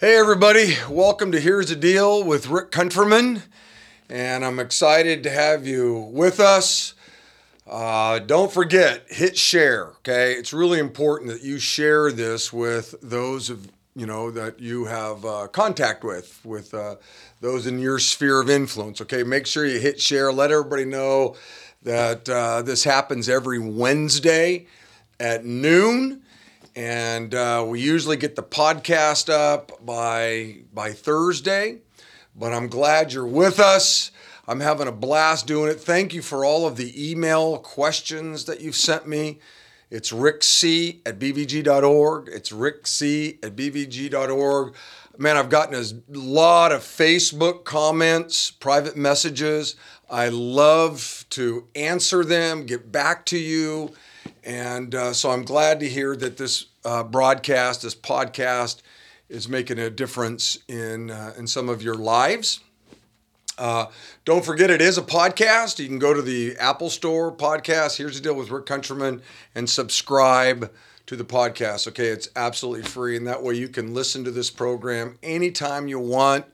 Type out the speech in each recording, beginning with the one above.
Hey, everybody, welcome to Here's the Deal with Rick Countryman, and I'm excited to have you with us. Uh, don't forget, hit share, okay? It's really important that you share this with those of you know that you have uh, contact with, with uh, those in your sphere of influence, okay? Make sure you hit share, let everybody know that uh, this happens every Wednesday at noon and uh, we usually get the podcast up by by Thursday. But I'm glad you're with us. I'm having a blast doing it. Thank you for all of the email questions that you've sent me. It's rickc at bvg.org. It's rickc at bvg.org. Man, I've gotten a lot of Facebook comments, private messages. I love to answer them, get back to you. And uh, so I'm glad to hear that this uh, broadcast, this podcast, is making a difference in uh, in some of your lives. Uh, don't forget, it is a podcast. You can go to the Apple Store podcast. Here's the deal with Rick Countryman and subscribe to the podcast. Okay, it's absolutely free, and that way you can listen to this program anytime you want.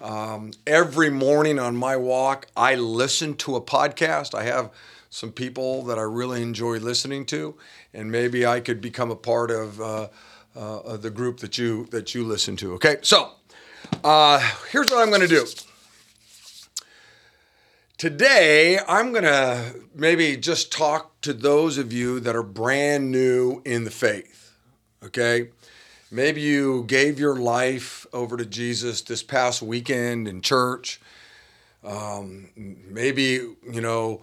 Um, every morning on my walk, I listen to a podcast. I have some people that I really enjoy listening to, and maybe I could become a part of, uh, uh, the group that you that you listen to. Okay, so uh, here's what I'm going to do. Today, I'm going to maybe just talk to those of you that are brand new in the faith. Okay. Maybe you gave your life over to Jesus this past weekend in church. Um, maybe, you know,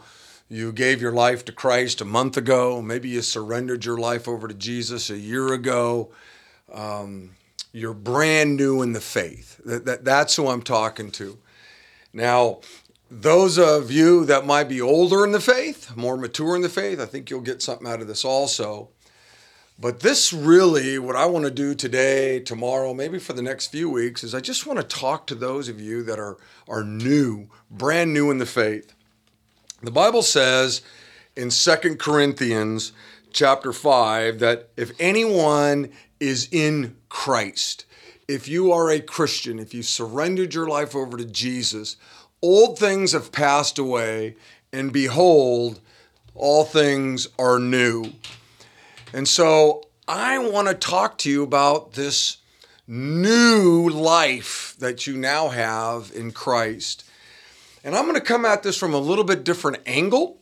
you gave your life to Christ a month ago. Maybe you surrendered your life over to Jesus a year ago. Um, you're brand new in the faith. That, that, that's who I'm talking to. Now, those of you that might be older in the faith, more mature in the faith, I think you'll get something out of this also. But this really, what I want to do today, tomorrow, maybe for the next few weeks, is I just want to talk to those of you that are, are new, brand new in the faith. The Bible says in Second Corinthians chapter 5 that if anyone is in Christ, if you are a Christian, if you surrendered your life over to Jesus, old things have passed away, and behold, all things are new. And so I want to talk to you about this new life that you now have in Christ. And I'm going to come at this from a little bit different angle.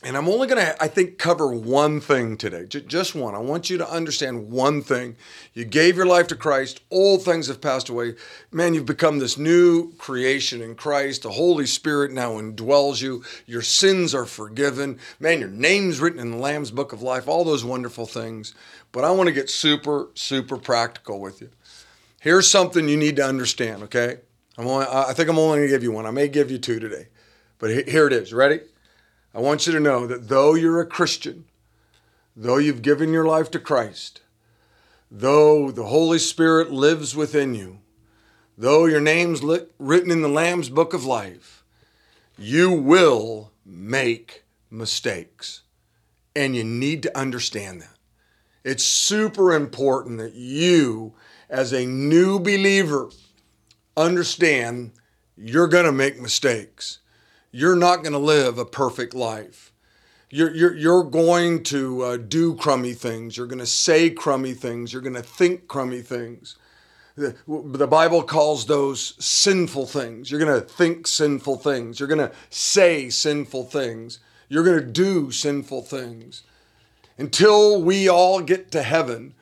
And I'm only going to, I think, cover one thing today, just one. I want you to understand one thing. You gave your life to Christ, all things have passed away. Man, you've become this new creation in Christ. The Holy Spirit now indwells you. Your sins are forgiven. Man, your name's written in the Lamb's Book of Life, all those wonderful things. But I want to get super, super practical with you. Here's something you need to understand, okay? I'm only, I think I'm only going to give you one. I may give you two today. But here it is. Ready? I want you to know that though you're a Christian, though you've given your life to Christ, though the Holy Spirit lives within you, though your name's lit, written in the Lamb's book of life, you will make mistakes. And you need to understand that. It's super important that you, as a new believer, understand you're going to make mistakes. You're not going to live a perfect life. You're, you're, you're going to uh, do crummy things. You're going to say crummy things. You're going to think crummy things. The, the Bible calls those sinful things. You're going to think sinful things. You're going to say sinful things. You're going to do sinful things. Until we all get to heaven,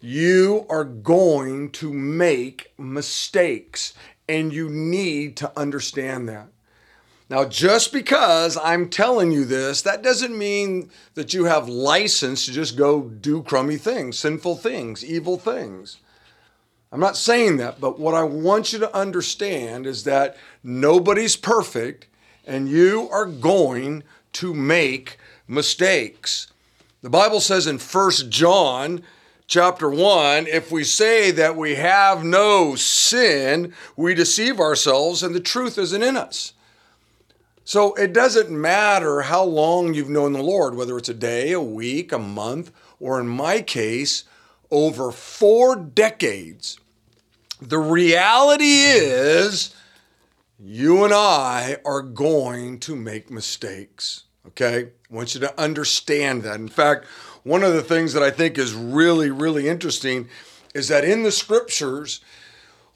you are going to make mistakes, and you need to understand that. Now, just because I'm telling you this, that doesn't mean that you have license to just go do crummy things, sinful things, evil things. I'm not saying that, but what I want you to understand is that nobody's perfect and you are going to make mistakes. The Bible says in 1 John chapter 1 if we say that we have no sin, we deceive ourselves and the truth isn't in us. So it doesn't matter how long you've known the Lord, whether it's a day, a week, a month, or in my case, over four decades. The reality is, you and I are going to make mistakes. Okay? I want you to understand that. In fact, one of the things that I think is really, really interesting is that in the scriptures,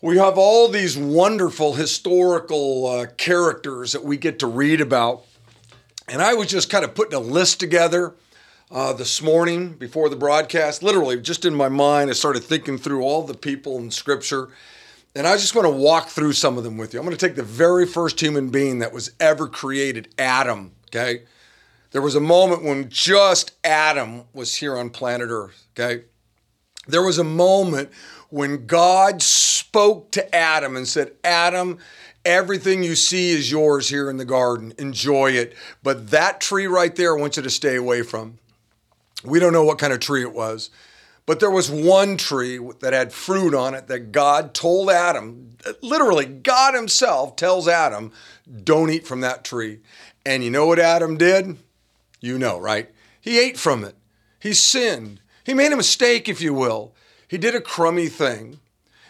we have all these wonderful historical uh, characters that we get to read about. And I was just kind of putting a list together uh, this morning before the broadcast. Literally, just in my mind, I started thinking through all the people in Scripture. And I just want to walk through some of them with you. I'm going to take the very first human being that was ever created, Adam, okay? There was a moment when just Adam was here on planet Earth, okay? There was a moment when God spoke to Adam and said, Adam, everything you see is yours here in the garden. Enjoy it. But that tree right there, I want you to stay away from. We don't know what kind of tree it was. But there was one tree that had fruit on it that God told Adam, literally, God Himself tells Adam, don't eat from that tree. And you know what Adam did? You know, right? He ate from it. He sinned. He made a mistake, if you will. He did a crummy thing.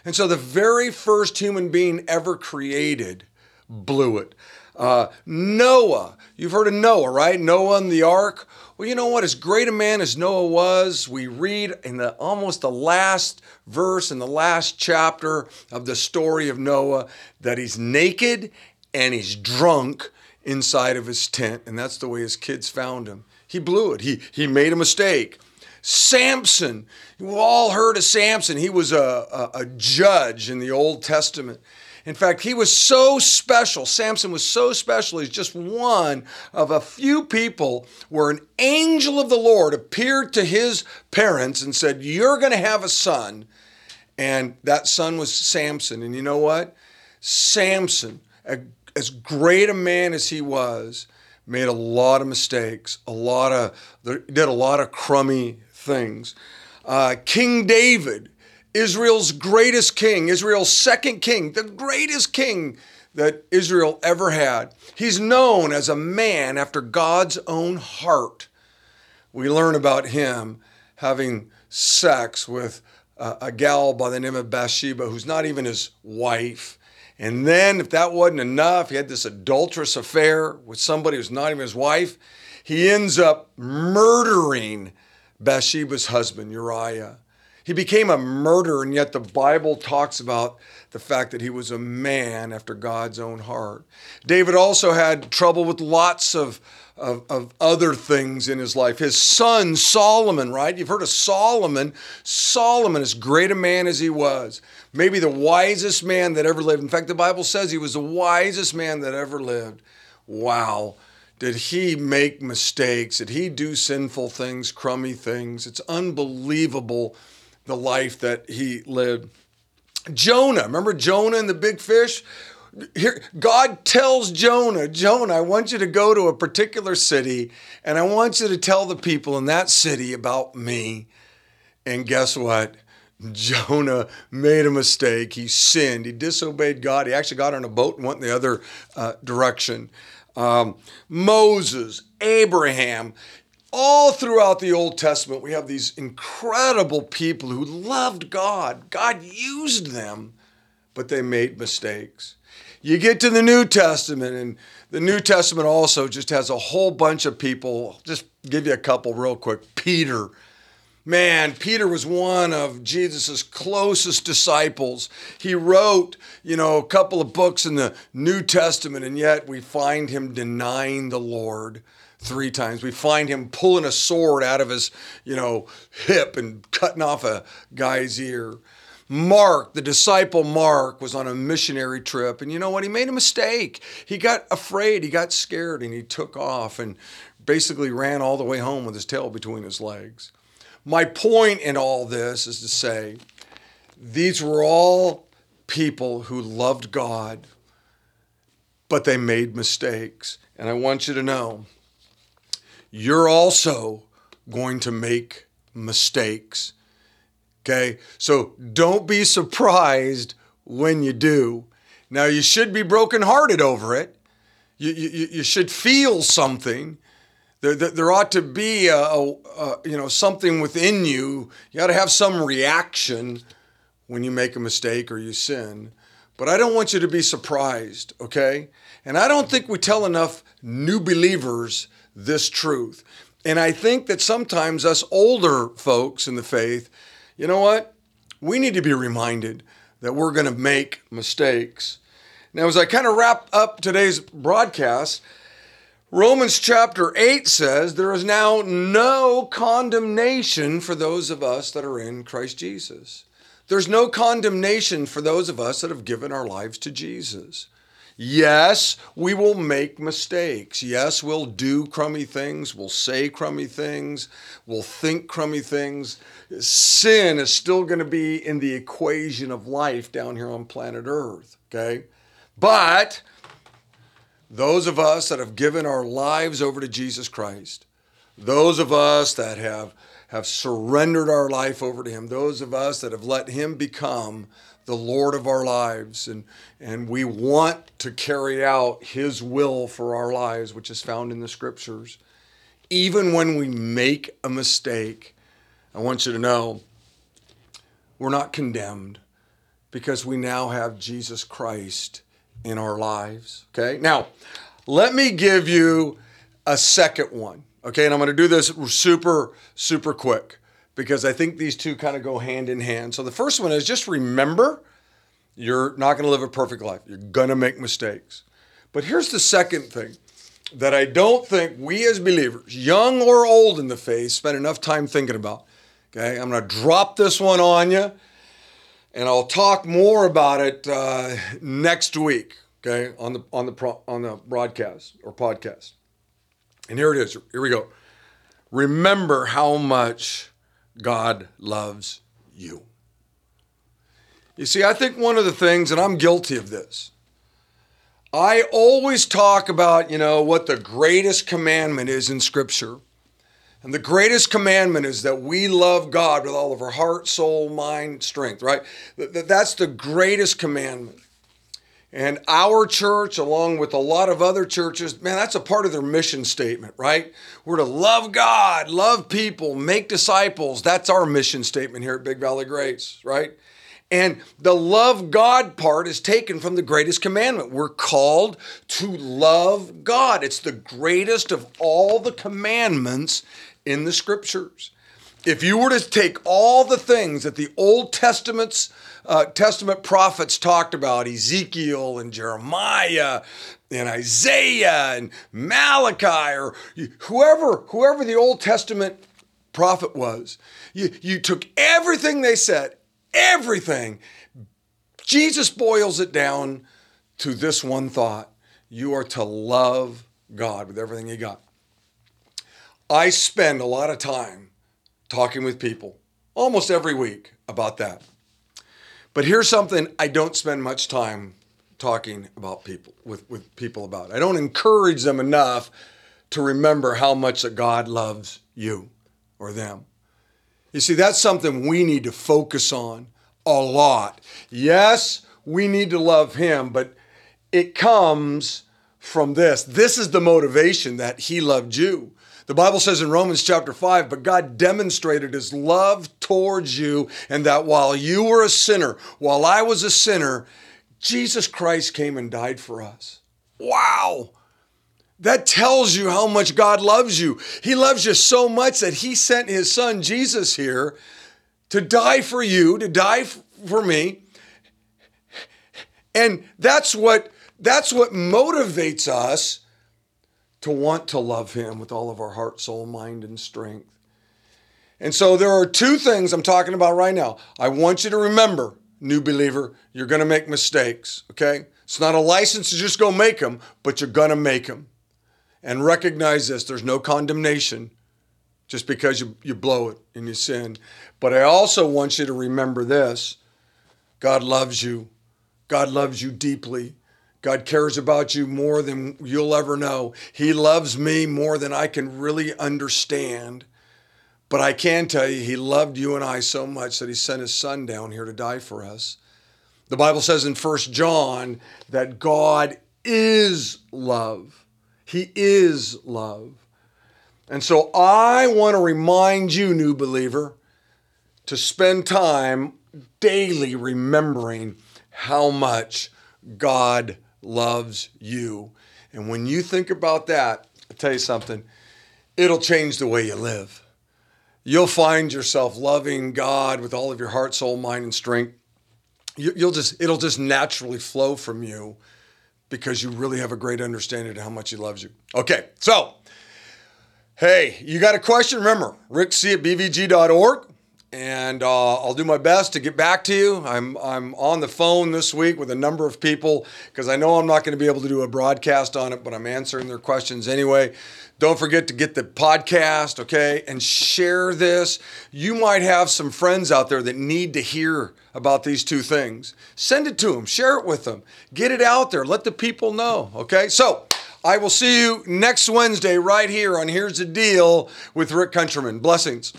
And so the very first human being ever created blew it. Uh, Noah, you've heard of Noah, right? Noah and the ark. Well, you know what? As great a man as Noah was, we read in the almost the last verse in the last chapter of the story of Noah that he's naked and he's drunk inside of his tent, and that's the way his kids found him. He blew it. He he made a mistake. Samson. We've all heard of Samson. He was a, a, a, judge in the Old Testament. In fact, he was so special. Samson was so special. He's just one of a few people where an angel of the Lord appeared to his parents and said, You're going to have a son. And that son was Samson. And you know what? Samson, as great a man as he was, made a lot of mistakes, a lot of did a lot of crummy things. Uh, king David, Israel's greatest king, Israel's second king, the greatest king that Israel ever had. He's known as a man after God's own heart. We learn about him having sex with a, a gal by the name of Bathsheba, who's not even his wife. And then, if that wasn't enough, he had this adulterous affair with somebody who's not even his wife. He ends up murdering Bathsheba's husband, Uriah. He became a murderer, and yet the Bible talks about the fact that he was a man after God's own heart. David also had trouble with lots of, of, of, other things in his life. His son, Solomon, right? You've heard of Solomon. Solomon, as great a man as he was, maybe the wisest man that ever lived. In fact, the Bible says he was the wisest man that ever lived. Wow. Did he make mistakes? Did he do sinful things, crummy things? It's unbelievable the life that he lived. Jonah, remember Jonah and the big fish? Here, God tells Jonah, Jonah, I want you to go to a particular city and I want you to tell the people in that city about me. And guess what? Jonah made a mistake. He sinned. He disobeyed God. He actually got on a boat and went in the other uh, direction um, Moses, Abraham. All throughout the Old Testament, we have these incredible people who loved God. God used them, but they made mistakes. You get to the New Testament, and the New Testament also just has a whole bunch of people. Just give you a couple real quick. Peter, Man, Peter was one of Jesus' closest disciples. He wrote, you know, a couple of books in the New Testament, and yet we find him denying the Lord three times. We find him pulling a sword out of his, you know, hip and cutting off a guy's ear. Mark, the disciple Mark, was on a missionary trip, and you know what? He made a mistake. He got afraid, he got scared, and he took off and basically ran all the way home with his tail between his legs. My point in all this is to say these were all people who loved God, but they made mistakes. And I want you to know you're also going to make mistakes. Okay? So don't be surprised when you do. Now, you should be brokenhearted over it. You, you, you should feel something. There, there ought to be a, a, a, you know something within you. You ought to have some reaction when you make a mistake or you sin, but I don't want you to be surprised, okay? And I don't think we tell enough new believers this truth. And I think that sometimes us older folks in the faith, you know what? We need to be reminded that we're going to make mistakes. Now, as I kind of wrap up today's broadcast, Romans chapter 8 says, There is now no condemnation for those of us that are in Christ Jesus. There's no condemnation for those of us that have given our lives to Jesus. Yes, we will make mistakes. Yes, we'll do crummy things. We'll say crummy things. We'll think crummy things. Sin is still going to be in the equation of life down here on planet Earth, okay? But those of us that have given our lives over to Jesus Christ, those of us that have, have surrendered our life over to Him, those of us that have let Him become the Lord of our lives, and, and we want to carry out His will for our lives, which is found in the scriptures. Even when we make a mistake, I want you to know we're not condemned because we now have Jesus Christ in our lives. Okay, now let me give you a second one. Okay, and I'm going to do this super, super quick because I think these two kind of go hand in hand. So the first one is just remember you're not going to live a perfect life, you're going to make mistakes. But here's the second thing that I don't think we as believers, young or old in the faith, spend enough time thinking about. Okay, I'm going to drop this one on you and I'll talk more about it uh, next week. Okay, on the on the pro, on the broadcast or podcast. And here it is. Here we go. Remember how much God loves you. You see, I think one of the things, and I'm guilty of this, I always talk about, you know, what the greatest commandment is in Scripture. And the greatest commandment is that we love God with all of our heart, soul, mind, strength, right? That's the greatest commandment. And our church, along with a lot of other churches, man, that's a part of their mission statement, right? We're to love God, love people, make disciples. That's our mission statement here at Big Valley Grace, right? And the love God part is taken from the greatest commandment. We're called to love God. It's the greatest of all the commandments in the scriptures. If you were to take all the things that the Old Testament's uh, Testament prophets talked about, Ezekiel and Jeremiah and Isaiah and Malachi or whoever whoever the Old Testament prophet was, you, you took everything they said, everything. Jesus boils it down to this one thought you are to love God with everything you got. I spend a lot of time talking with people almost every week about that. But here's something I don't spend much time talking about people with, with people about. I don't encourage them enough to remember how much that God loves you or them. You see, that's something we need to focus on a lot. Yes, we need to love him, but it comes from this. This is the motivation that he loved you. The Bible says in Romans chapter 5, but God demonstrated his love towards you, and that while you were a sinner, while I was a sinner, Jesus Christ came and died for us. Wow. That tells you how much God loves you. He loves you so much that he sent his son Jesus here to die for you, to die for me. And that's what that's what motivates us to want to love him with all of our heart, soul, mind and strength. And so there are two things I'm talking about right now. I want you to remember, new believer, you're going to make mistakes, okay? It's not a license to just go make them, but you're going to make them. And recognize this there's no condemnation just because you, you blow it and you sin. But I also want you to remember this God loves you. God loves you deeply. God cares about you more than you'll ever know. He loves me more than I can really understand. But I can tell you, He loved you and I so much that He sent His Son down here to die for us. The Bible says in 1 John that God is love. He is love. And so I want to remind you, new believer, to spend time daily remembering how much God loves you. And when you think about that, I'll tell you something, it'll change the way you live. You'll find yourself loving God with all of your heart, soul, mind, and strength. You'll just, it'll just naturally flow from you because you really have a great understanding of how much He loves you. Okay, so, hey, you got a question? Remember, rickc at bvg.org and uh, I'll do my best to get back to you. I'm I'm on the phone this week with a number of people because I know I'm not going to be able to do a broadcast on it, but I'm answering their questions anyway. Don't forget to get the podcast, okay, and share this. You might have some friends out there that need to hear about these two things. Send it to them, share it with them, get it out there, let the people know, okay? So. I will see you next Wednesday right here on Here's the Deal with Rick Countryman. Blessings.